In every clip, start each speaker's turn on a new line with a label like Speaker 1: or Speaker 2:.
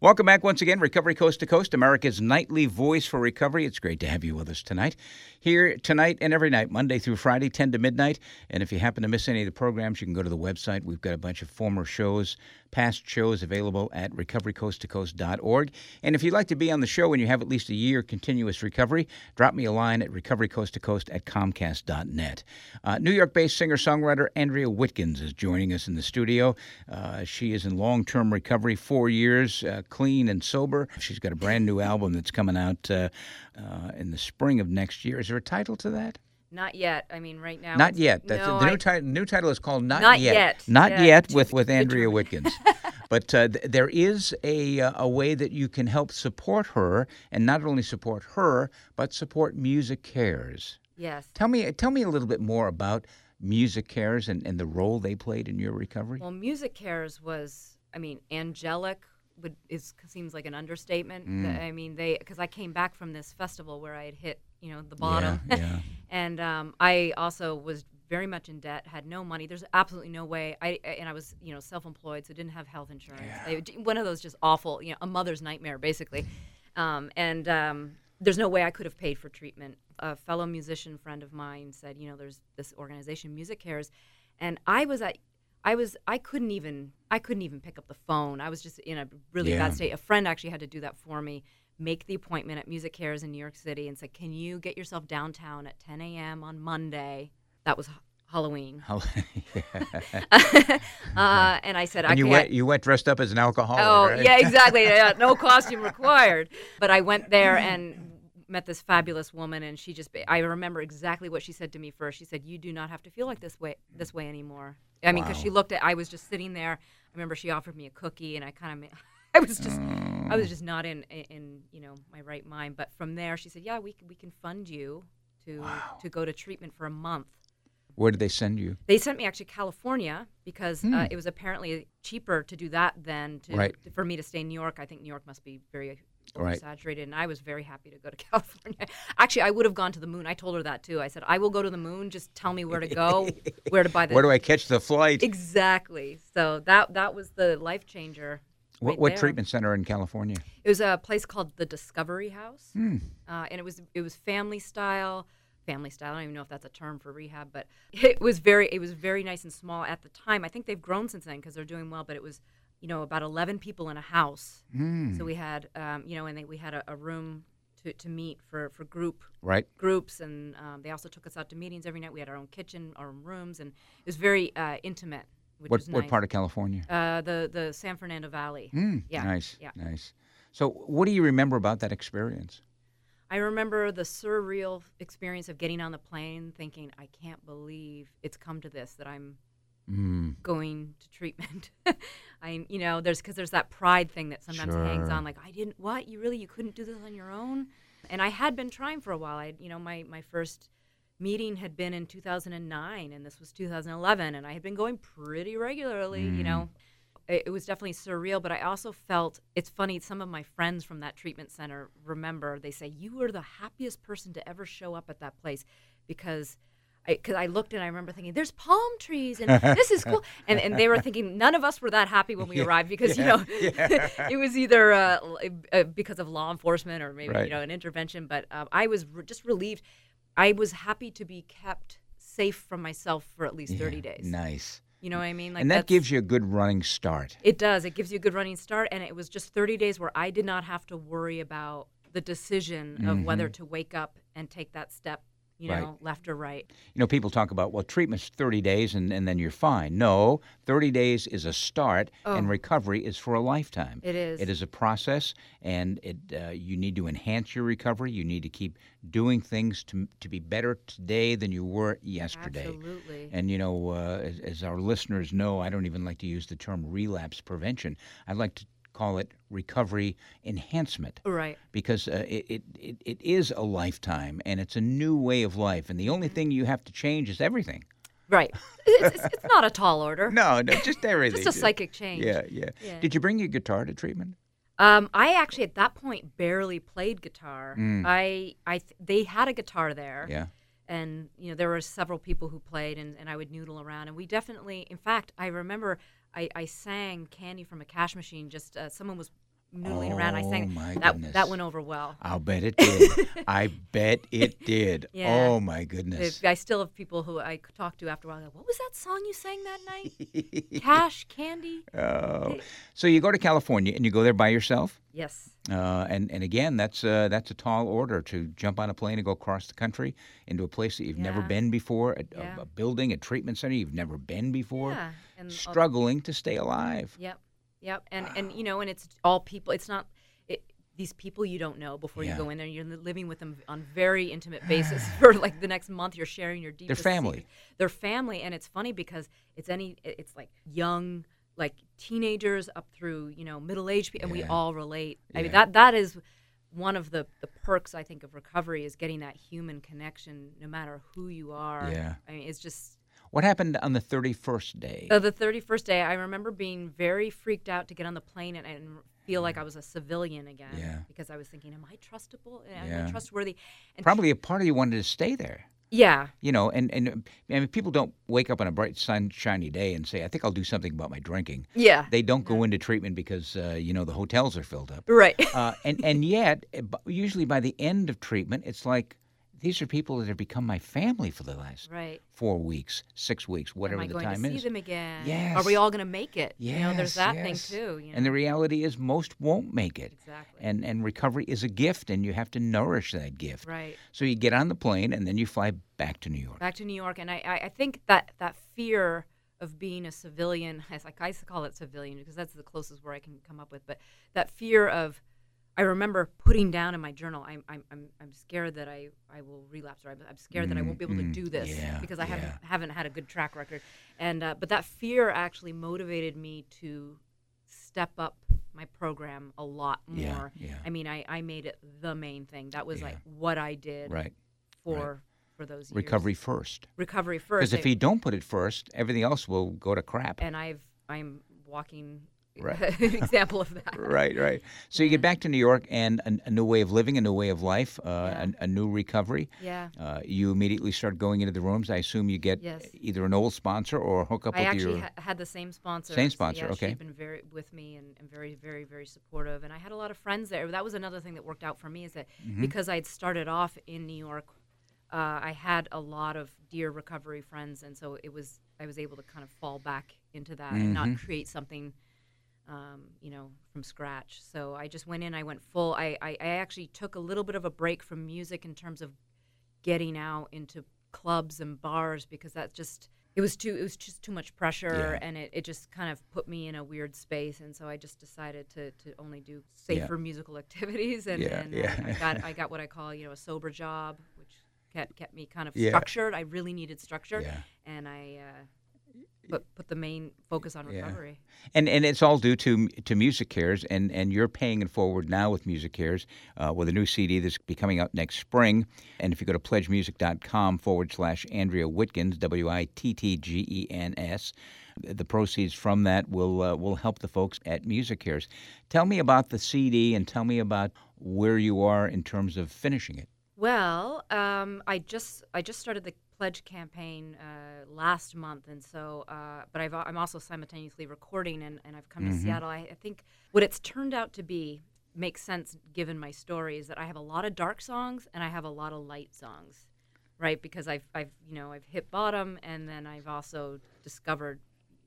Speaker 1: Welcome back once again, Recovery Coast to Coast, America's nightly voice for recovery. It's great to have you with us tonight. Here tonight and every night, Monday through Friday, 10 to midnight. And if you happen to miss any of the programs, you can go to the website. We've got a bunch of former shows, past shows available at recoverycoasttocoast.org. And if you'd like to be on the show and you have at least a year continuous recovery, drop me a line at recoverycoasttocoast at comcast.net. Uh, New York based singer songwriter Andrea Wittgens is joining us in the studio. Uh, she is in long term recovery, four years. Uh, clean and sober. She's got a brand new album that's coming out uh, uh, in the spring of next year. Is there a title to that?
Speaker 2: Not yet. I mean, right now.
Speaker 1: Not yet.
Speaker 2: That's no,
Speaker 1: the new, title, new title is called Not,
Speaker 2: Not
Speaker 1: Yet.
Speaker 2: Yet.
Speaker 1: Not
Speaker 2: yeah,
Speaker 1: Yet with, with Andrea Wittgens. but uh, th- there is a, uh, a way that you can help support her, and not only support her, but support MusiCares.
Speaker 2: Yes.
Speaker 1: Tell me, tell me a little bit more about MusiCares and, and the role they played in your recovery.
Speaker 2: Well, MusiCares was, I mean, angelic would is seems like an understatement.
Speaker 1: Mm.
Speaker 2: I mean, they because I came back from this festival where I had hit you know the bottom,
Speaker 1: Yeah, yeah.
Speaker 2: and um, I also was very much in debt, had no money. There's absolutely no way. I and I was you know self-employed, so didn't have health insurance.
Speaker 1: Yeah.
Speaker 2: They- one of those just awful, you know, a mother's nightmare basically. Um, and um, there's no way I could have paid for treatment. A fellow musician friend of mine said, you know, there's this organization, MusiCares, and I was at I was I couldn't even I couldn't even pick up the phone. I was just in a really
Speaker 1: Yeah.
Speaker 2: bad state. A friend actually had to do that for me. Make the appointment at MusiCares in New York City and said, "Can you get yourself downtown at 10 a.m. on Monday?" That was Halloween. Uh, and I said,
Speaker 1: and you
Speaker 2: "Okay, I-
Speaker 1: went, you went dressed up as an alcoholic,
Speaker 2: Oh,
Speaker 1: right?
Speaker 2: yeah, exactly. Yeah, no costume required. But I went there and met this fabulous woman, and she just. I remember exactly what she said to me first. She said, "You do not have to feel like this way this way anymore." I mean, because
Speaker 1: Wow.
Speaker 2: she looked at. I was just sitting there. I remember she offered me a cookie, and I kind of. I was just. I was just not in, in in you know my right mind. But from there, she said, "Yeah, we we can fund you to
Speaker 1: Wow.
Speaker 2: to go to treatment for a month."
Speaker 1: Where did they send you?
Speaker 2: They sent me actually California because
Speaker 1: Hmm.
Speaker 2: uh, it was apparently cheaper to do that than to,
Speaker 1: Right.
Speaker 2: for me to stay in New York. I think New York must be very
Speaker 1: Right.
Speaker 2: oversaturated, and I was very happy to go to California. Actually, I would have gone to the moon. I told her that too. I said, "I will go to the moon. Just tell me where to go, where to buy the."
Speaker 1: Where do I catch the flight?
Speaker 2: exactly. So that that was the life changer.
Speaker 1: What,
Speaker 2: right
Speaker 1: what treatment center in California?
Speaker 2: It was a place called the Discovery House,
Speaker 1: Hmm.
Speaker 2: uh, and it was it was family style. Family style. I don't even know if that's a term for rehab, but it was very it was very nice and small at the time. I think they've grown since then because they're doing well. But it was you know about eleven people in a house.
Speaker 1: Hmm.
Speaker 2: So we had um, you know, and they, we had a, a room to, to meet for for group
Speaker 1: Right.
Speaker 2: groups, and um, they also took us out to meetings every night. We had our own kitchen, our own rooms, and it was very uh, intimate,
Speaker 1: What,
Speaker 2: was
Speaker 1: what part of California?
Speaker 2: Uh, the the San Fernando Valley.
Speaker 1: Hmm.
Speaker 2: yeah,
Speaker 1: Nice.
Speaker 2: yeah.
Speaker 1: Nice. So, what do you remember about that experience?
Speaker 2: I remember the surreal experience of getting on the plane, thinking, "I can't believe it's come to this that I'm
Speaker 1: Hmm.
Speaker 2: going to treatment." I, you know, there's because there's that pride thing that sometimes hangs on. Like, I didn't. What you really you couldn't do this on your own? And I had been trying for a while. I, you know, my my first meeting had been in 2009, and this was 2011, and I had been going pretty regularly. You know, it, it was definitely surreal. But I also felt it's funny. Some of my friends from that treatment center remember they say you were the happiest person to ever show up at that place because. Because I, looked and I remember thinking, "There's palm trees and this is cool," and and they were thinking none of us were that happy when we arrived because you know it was either uh, uh, because of law enforcement or maybe
Speaker 1: Right.
Speaker 2: you know an intervention. But um, I was re- just relieved. I was happy to be kept safe from myself for at least thirty
Speaker 1: Yeah,
Speaker 2: days.
Speaker 1: Nice.
Speaker 2: You know what I mean? Like
Speaker 1: and that gives you a good running start.
Speaker 2: it does. It gives you a good running start, and it was just 30 days where I did not have to worry about the decision of whether mm-hmm. to wake up and take that step, you
Speaker 1: Right.
Speaker 2: know, left or right.
Speaker 1: You know, people talk about, well, treatment's 30 days and, and then you're fine. No, 30 days is a start, and
Speaker 2: Oh.
Speaker 1: recovery is for a lifetime.
Speaker 2: It is.
Speaker 1: It is a process, and it uh, you need to enhance your recovery. You need to keep doing things to, to be better today than you were yesterday.
Speaker 2: Absolutely.
Speaker 1: And you know, uh, as, as our listeners know, I don't even like to use the term relapse prevention. I like to call it recovery enhancement
Speaker 2: right.
Speaker 1: because uh, it, it, it, is a lifetime and it's a new way of life. And the
Speaker 2: Mm-hmm.
Speaker 1: only thing you have to change is everything.
Speaker 2: Right. It's, it's, it's not a tall order.
Speaker 1: No, no, just everything.
Speaker 2: Just a psychic change.
Speaker 1: Yeah, yeah,
Speaker 2: Yeah.
Speaker 1: Did you bring your guitar to treatment?
Speaker 2: Um, I actually at that point barely played guitar.
Speaker 1: Mm.
Speaker 2: I, I, they had a guitar there.
Speaker 1: Yeah.
Speaker 2: and you know there were several people who played and, and i would noodle around and we definitely in fact i remember i, I sang candy from a cash machine just uh, someone was noodling around. I sang
Speaker 1: Oh, my
Speaker 2: that.
Speaker 1: goodness.
Speaker 2: That went over well.
Speaker 1: I'll bet it did. I bet it did.
Speaker 2: Yeah.
Speaker 1: Oh my goodness.
Speaker 2: I still have people who I could talk to after a while. Go, what was that song you sang that night? Cash, candy.
Speaker 1: Oh. So you go to California and you go there by yourself?
Speaker 2: Yes.
Speaker 1: Uh, and and again, that's uh, that's a tall order to jump on a plane and go across the country into a place that you've never been before, a, a-
Speaker 2: Yeah.
Speaker 1: a building, a treatment center you've never been before,
Speaker 2: Yeah.
Speaker 1: Struggling to stay alive.
Speaker 2: Yep. Yep. And and you know, and it's all people. It's not it, these people you don't know before
Speaker 1: Yeah.
Speaker 2: you go in there. You're living with them on very intimate basis for like the next month. You're sharing your deepest.
Speaker 1: family.
Speaker 2: secrets. They're family, and it's funny because it's any. It's like young, like teenagers up through you know middle aged people, and we all relate. I mean that that is one of the the perks I think of recovery is getting that human connection, no matter who you are.
Speaker 1: Yeah.
Speaker 2: I mean, it's just
Speaker 1: What happened on the 31st day?
Speaker 2: uh, the 31st day, I remember being very freaked out to get on the plane and, and feel like I was a civilian again.
Speaker 1: Yeah.
Speaker 2: Because I was thinking, am I trustable? Am
Speaker 1: Yeah.
Speaker 2: I trustworthy? And
Speaker 1: Probably a part of you wanted to stay there.
Speaker 2: Yeah.
Speaker 1: You know, and, and I mean, people don't wake up on a bright, sunshiny day and say, I think I'll do something about my drinking.
Speaker 2: Yeah.
Speaker 1: They don't go into treatment because, uh, you know, the hotels are filled up.
Speaker 2: right.
Speaker 1: Uh, and, and yet, uh, usually by the end of treatment, it's like these are people that have become my family for the last
Speaker 2: right.
Speaker 1: four weeks, six weeks, whatever the time is.
Speaker 2: am I going to see them again?
Speaker 1: Yes.
Speaker 2: Are we all going to make it?
Speaker 1: Yes,
Speaker 2: You know, there's that
Speaker 1: yes.
Speaker 2: thing too. You know?
Speaker 1: And the reality is, most won't make it.
Speaker 2: exactly.
Speaker 1: And, and recovery is a gift, and you have to nourish that gift.
Speaker 2: right.
Speaker 1: So you get on the plane, and then you fly back to New York.
Speaker 2: Back to New York, and I, I, I think that that fear of being a civilian, like I call it civilian because that's the closest word I can come up with, but that fear of, I remember putting down in my journal, I'm, I'm, I'm, I'm scared that I, I will relapse, or I'm, I'm scared that I won't be able
Speaker 1: Mm,
Speaker 2: to do this
Speaker 1: yeah,
Speaker 2: because I haven't haven't had a good track record, and uh, but that fear actually motivated me to step up my program a lot more.
Speaker 1: Yeah, yeah.
Speaker 2: I mean, I, I made it the main thing. That was
Speaker 1: Yeah.
Speaker 2: like what I did
Speaker 1: Right.
Speaker 2: for for those years
Speaker 1: Recovery first.
Speaker 2: recovery first.
Speaker 1: Because
Speaker 2: if
Speaker 1: you don't put it first, everything else will go to crap.
Speaker 2: and I've I'm walking
Speaker 1: Right.
Speaker 2: example of that.
Speaker 1: Right, right. So you get back to New York and a, a new way of living, a new way of life, uh,
Speaker 2: Yeah.
Speaker 1: a, a new recovery.
Speaker 2: Yeah.
Speaker 1: Uh, you immediately start going into the rooms. I assume you get
Speaker 2: Yes.
Speaker 1: either an old sponsor or hook up
Speaker 2: I
Speaker 1: with
Speaker 2: actually
Speaker 1: your.
Speaker 2: ha- had the same sponsor.
Speaker 1: Same
Speaker 2: So,
Speaker 1: sponsor,
Speaker 2: yeah,
Speaker 1: okay.
Speaker 2: She's been very with me and, and very, very, very supportive. And I had a lot of friends there. That was another thing that worked out for me is that
Speaker 1: Mm-hmm.
Speaker 2: because I'd started off in New York, uh, I had a lot of dear recovery friends, and so it was I was able to kind of fall back into that and not
Speaker 1: Mm-hmm.
Speaker 2: create something. Um, you know, from scratch. So I just went in. I went full. I, I, I actually took a little bit of a break from music in terms of getting out into clubs and bars because that just it was too it was just too much pressure
Speaker 1: Yeah.
Speaker 2: and it, it just kind of put me in a weird space and so I just decided to, to only do safer musical activities and,
Speaker 1: Yeah,
Speaker 2: and
Speaker 1: yeah.
Speaker 2: I, I got I got what I call you know a sober job which kept kept me kind of
Speaker 1: Yeah.
Speaker 2: structured I really needed structure
Speaker 1: Yeah.
Speaker 2: and I uh, put put the main focus on
Speaker 1: Yeah.
Speaker 2: recovery
Speaker 1: And and it's all due to to MusiCares, and and you're paying it forward now with MusiCares uh, with a new CD that's be coming out next spring. And if you go to pledgemusic.com forward slash Andrea Wittgens W I T T G E N S, the proceeds from that will uh, will help the folks at MusiCares. Tell me about the CD and tell me about where you are in terms of finishing it.
Speaker 2: Well, um, I just I just started the pledge campaign uh, last month, and so uh, but I've, I'm also simultaneously recording, and, and I've come to Seattle. I, I think what it's turned out to be makes sense given my story is that I have a lot of dark songs and I have a lot of light songs, right? Because I've I've you know I've hit bottom, and then I've also discovered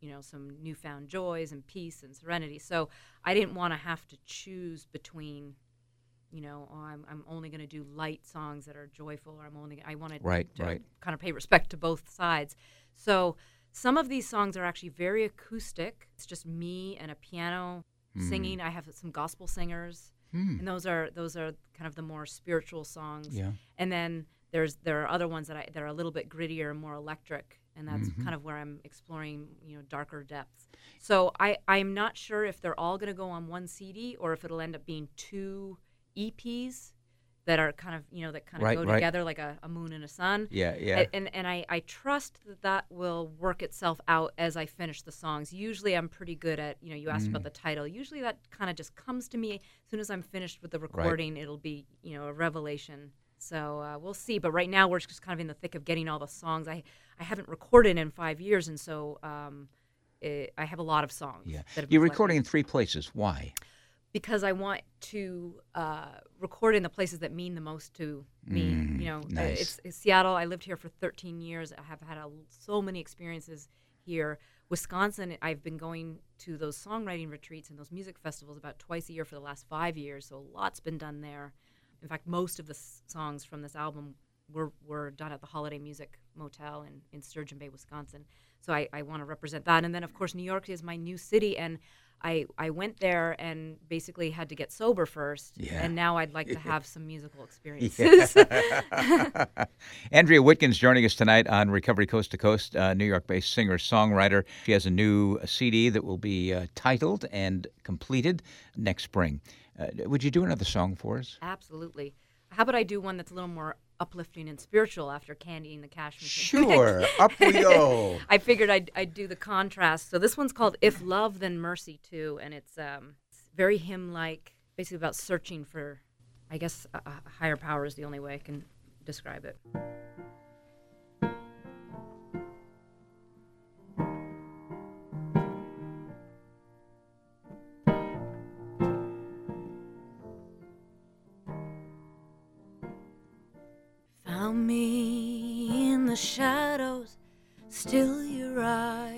Speaker 2: you know some newfound joys and peace and serenity. So I didn't want to have to choose between you know, oh, I'm, I'm only going to do light songs that are joyful, or I'm only I wanted
Speaker 1: Right,
Speaker 2: to
Speaker 1: right.
Speaker 2: kind of pay respect to both sides. So some of these songs are actually very acoustic. It's just me and a piano singing. I have some gospel singers,
Speaker 1: Hmm.
Speaker 2: and those are those are kind of the more spiritual songs.
Speaker 1: Yeah.
Speaker 2: And then there's there are other ones that I that are a little bit grittier and more electric, and that's
Speaker 1: Mm-hmm.
Speaker 2: kind of where I'm exploring you know darker depths. So I I'm not sure if they're all going to go on one CD or if it'll end up being two EPs that are kind of you know that kind of
Speaker 1: Right,
Speaker 2: go
Speaker 1: right.
Speaker 2: together like a, a moon and a sun.
Speaker 1: Yeah, yeah.
Speaker 2: And and I, I trust that that will work itself out as I finish the songs. Usually I'm pretty good at you know you asked about
Speaker 1: Mm.
Speaker 2: the title. Usually that kind of just comes to me as soon as I'm finished with the recording. It'll be you know a revelation. So uh, we'll see. But right now we're just kind of in the thick of getting all the songs. I I haven't recorded in five years, and so um, it, I have a lot of songs.
Speaker 1: yeah.
Speaker 2: that have
Speaker 1: You're recording in three places. Why?
Speaker 2: Because I want to uh, record in the places that mean the most to me.
Speaker 1: Mm,
Speaker 2: you know, uh,
Speaker 1: nice.
Speaker 2: it's, it's Seattle. I lived here for 13 years. I have had a, so many experiences here. Wisconsin, I've been going to those songwriting retreats and those music festivals about twice a year for the last five years. So a lot's been done there. In fact, most of the s- songs from this album were, were done at the Holiday Music Motel in, in Sturgeon Bay, Wisconsin. So I, I want to represent that. And then, of course, New York is my new city. And I, I went there and basically had to get sober first.
Speaker 1: Yeah.
Speaker 2: And now I'd like to have some musical experiences.
Speaker 1: Andrea Wittgens joining us tonight on Recovery Coast to Coast, uh, New York based singer songwriter. She has a new CD that will be uh, titled and completed next spring. Uh, would you do another song for us?
Speaker 2: Absolutely. How about I do one that's a little more uplifting and spiritual after Candy and the Cash Machine?
Speaker 1: Sure. Up we go.
Speaker 2: I figured I'd, I'd do the contrast. So this one's called "If Love Then Mercy" too, and it's um, very hymn-like, basically about searching for, I guess, a, a higher power is the only way I can describe it. Still your eyes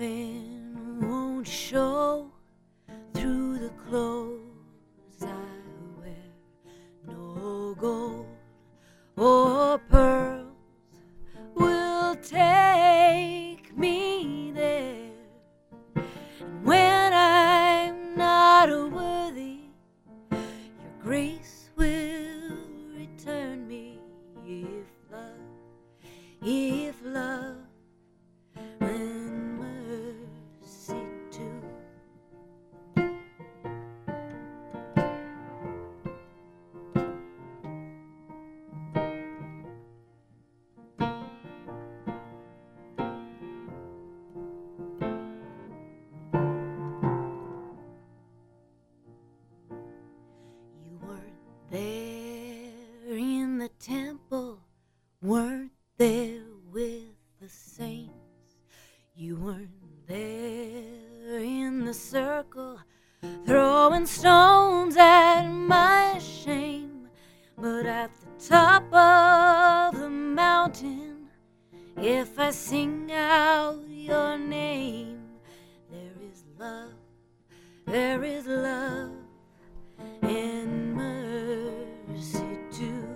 Speaker 2: Won't show if I sing out your name, there is love, there is love and mercy too.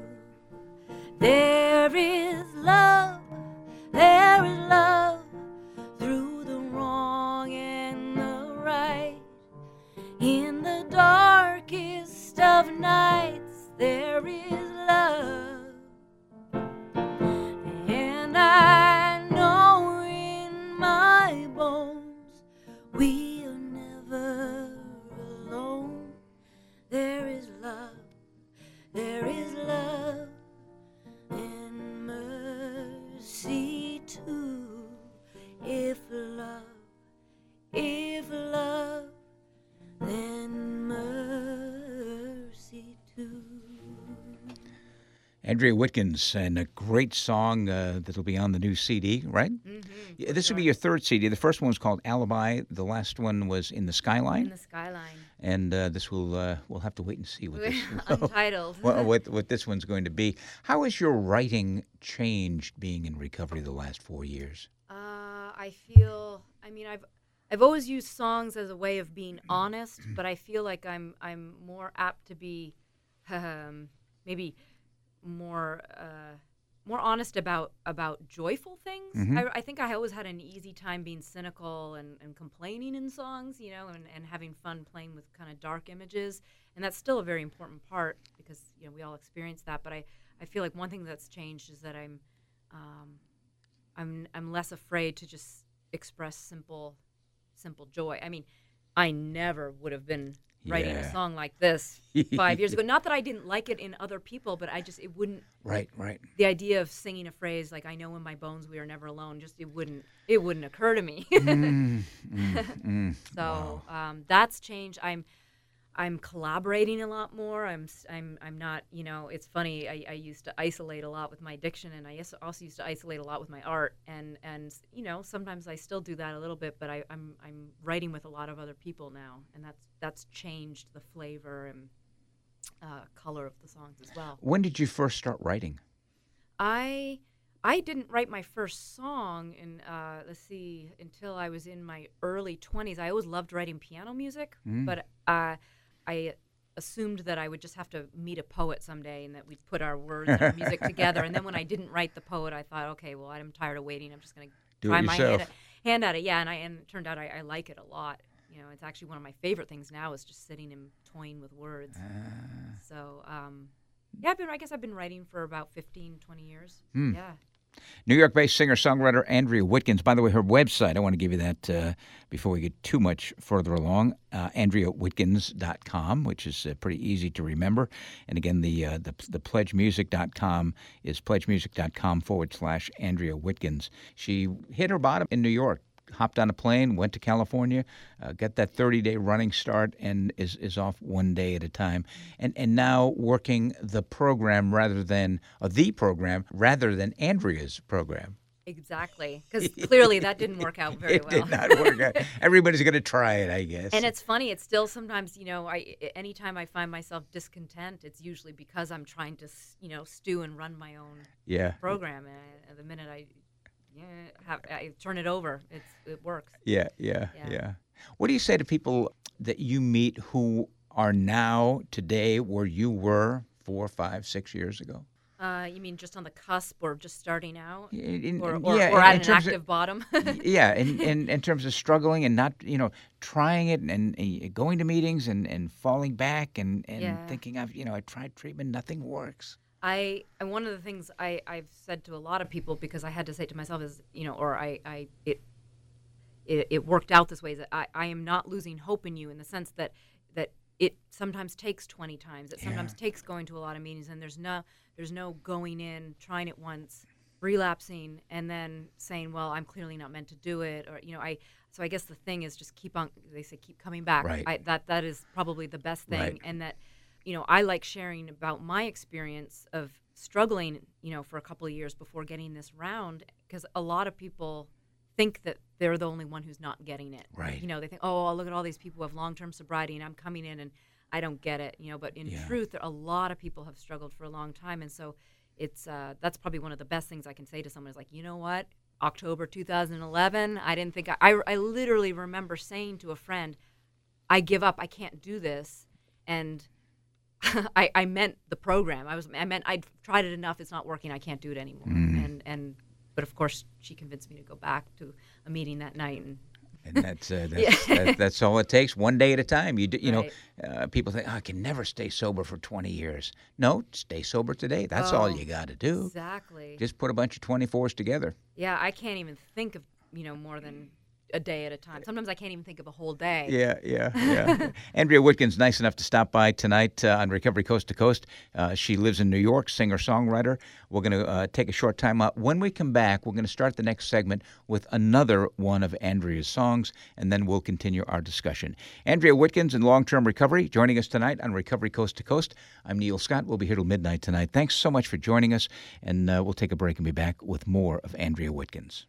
Speaker 2: There is love, there is love through the wrong and the right. In the darkest of nights, there is love.
Speaker 1: Andrea Wittgens, and a great song uh, that'll be on the new CD, right?
Speaker 2: Mm-hmm.
Speaker 1: Yeah, this will be your third CD. The first one was called Alibi. The last one was In the Skyline.
Speaker 2: In the skyline.
Speaker 1: and uh, this will uh, we'll have to wait and see what this
Speaker 2: Untitled.
Speaker 1: what, what what this one's going to be. How has your writing changed being in recovery the last four years?
Speaker 2: Uh, I feel. I mean, I've I've always used songs as a way of being honest, but I feel like I'm I'm more apt to be, um, maybe more uh, more honest about about joyful things.
Speaker 1: Mhm.
Speaker 2: I, I think I always had an easy time being cynical and, and complaining in songs, you know, and, and having fun playing with kind of dark images, and that's still a very important part because you know we all experience that. But I I feel like one thing that's changed is that I'm um, I'm I'm less afraid to just express simple simple joy. I mean, I never would have been writing
Speaker 1: Yeah.
Speaker 2: a song like this five years ago. Not that I didn't like it in other people, but I just it wouldn't.
Speaker 1: Right, right.
Speaker 2: The idea of singing a phrase like "I know in my bones we are never alone" just it wouldn't it wouldn't occur to me.
Speaker 1: Mm, mm, mm.
Speaker 2: so um, that's changed. I'm I'm collaborating a lot more. I'm I'm I'm not. You know, it's funny. I, I used to isolate a lot with my addiction, and I also used to isolate a lot with my art. And and you know, sometimes I still do that a little bit, but I, I'm I'm writing with a lot of other people now, and that's that's changed the flavor and uh, color of the songs as well.
Speaker 1: When did you first start writing?
Speaker 2: I I didn't write my first song in uh, let's see until I was in my early twenties. I always loved writing piano music,
Speaker 1: Mm.
Speaker 2: but uh, I assumed that I would just have to meet a poet someday and that we'd put our words and our music together. And then when I didn't write the poet, I thought, okay, well, I'm tired of waiting. I'm just going to try my hand at, hand at it. Yeah, and I and it turned out I, I like it a lot. You know, it's actually one of my favorite things now is just sitting and toying with words.
Speaker 1: Ah.
Speaker 2: So, um, yeah, I've been, I guess I've been writing for about 15, 20 years.
Speaker 1: Hmm.
Speaker 2: Yeah.
Speaker 1: New York based singer songwriter Andrea Wittgens. By the way, her website, I want to give you that uh, before we get too much further along. Uh, AndreaWittgens.com, which is uh, pretty easy to remember. And again, the, uh, the, the pledgemusic.com is pledgemusic.com forward slash Andrea Wittgens. She hit her bottom in New York. Hopped on a plane, went to California, uh, got that 30 day running start, and is, is off one day at a time. And, and now working the program rather than, uh, the program rather than Andrea's program.
Speaker 2: Exactly, because clearly that didn't work out very
Speaker 1: it
Speaker 2: well.
Speaker 1: did not work out. Everybody's going to try it, I guess.
Speaker 2: And it's funny. It's still sometimes, you know, I anytime I find myself discontent, it's usually because I'm trying to, you know, stew and run my own
Speaker 1: yeah,
Speaker 2: program. And I, the minute I, yeah, have, I turn it over, it's it works.
Speaker 1: yeah, yeah, yeah,
Speaker 2: Yeah.
Speaker 1: What do you say to people that you meet who are now today where you were four, five, six years ago?
Speaker 2: Uh, you mean just on the cusp or just starting out,
Speaker 1: In-
Speaker 2: or, or,
Speaker 1: yeah,
Speaker 2: or at an
Speaker 1: terms of-
Speaker 2: active bottom?
Speaker 1: yeah, in, in, in terms of struggling and not, you know, trying it and, uh, going to meetings and, and falling back and, and
Speaker 2: Yeah.
Speaker 1: thinking, I've, you know, I tried treatment, nothing works.
Speaker 2: I and one of the things I I've said to a lot of people because I had to say to myself is you know or I I it it, it worked out this way is that I, I am not losing hope in you in the sense that that it sometimes takes 20 times it sometimes takes going to a lot of meetings and there's no there's no going in trying it once relapsing and then saying well I'm clearly not meant to do it or you know I so I guess the thing is just keep on they say keep coming back
Speaker 1: Right.
Speaker 2: I, that that is probably the best thing
Speaker 1: Right.
Speaker 2: and that you know, I like sharing about my experience of struggling, you know, for a couple of years before getting this round because a lot of people think that they're the only one who's not getting it.
Speaker 1: Right.
Speaker 2: You know, they think, "Oh, look at all these people who have long-term sobriety and I'm coming in and I don't get it," you know, but in
Speaker 1: Yeah.
Speaker 2: truth, a lot of people have struggled for a long time and so it's uh, that's probably one of the best things I can say to someone is like, "You know what? October 2011, I didn't think I, I I literally remember saying to a friend, I give up. I can't do this. And I, I meant the program. I was I meant I'd tried it enough. It's not working. I can't do it anymore.
Speaker 1: Mm.
Speaker 2: And and but of course she convinced me to go back to a meeting that night. And
Speaker 1: And that's uh, that's,
Speaker 2: Yeah.
Speaker 1: that, that's all it takes. One day at a time. You do, you
Speaker 2: Right.
Speaker 1: know, uh, people think oh, I can never stay sober for twenty years. No, stay sober today. That's all
Speaker 2: Oh,
Speaker 1: you got to do.
Speaker 2: exactly.
Speaker 1: Just put a bunch of twenty fours together.
Speaker 2: yeah, I can't even think of you know more than a day at a time. Sometimes I can't even think of a whole day.
Speaker 1: Yeah, yeah, yeah. Andrea Wittgens, nice enough to stop by tonight uh, on Recovery Coast to Coast. Uh, she lives in New York, singer songwriter. We're going to uh, take a short time out. When we come back, we're going to start the next segment with another one of Andrea's songs, and then we'll continue our discussion. Andrea Wittgens in long term recovery, joining us tonight on Recovery Coast to Coast. I'm Neil Scott. We'll be here till midnight tonight. Thanks so much for joining us, and uh, we'll take a break and be back with more of Andrea Wittgens.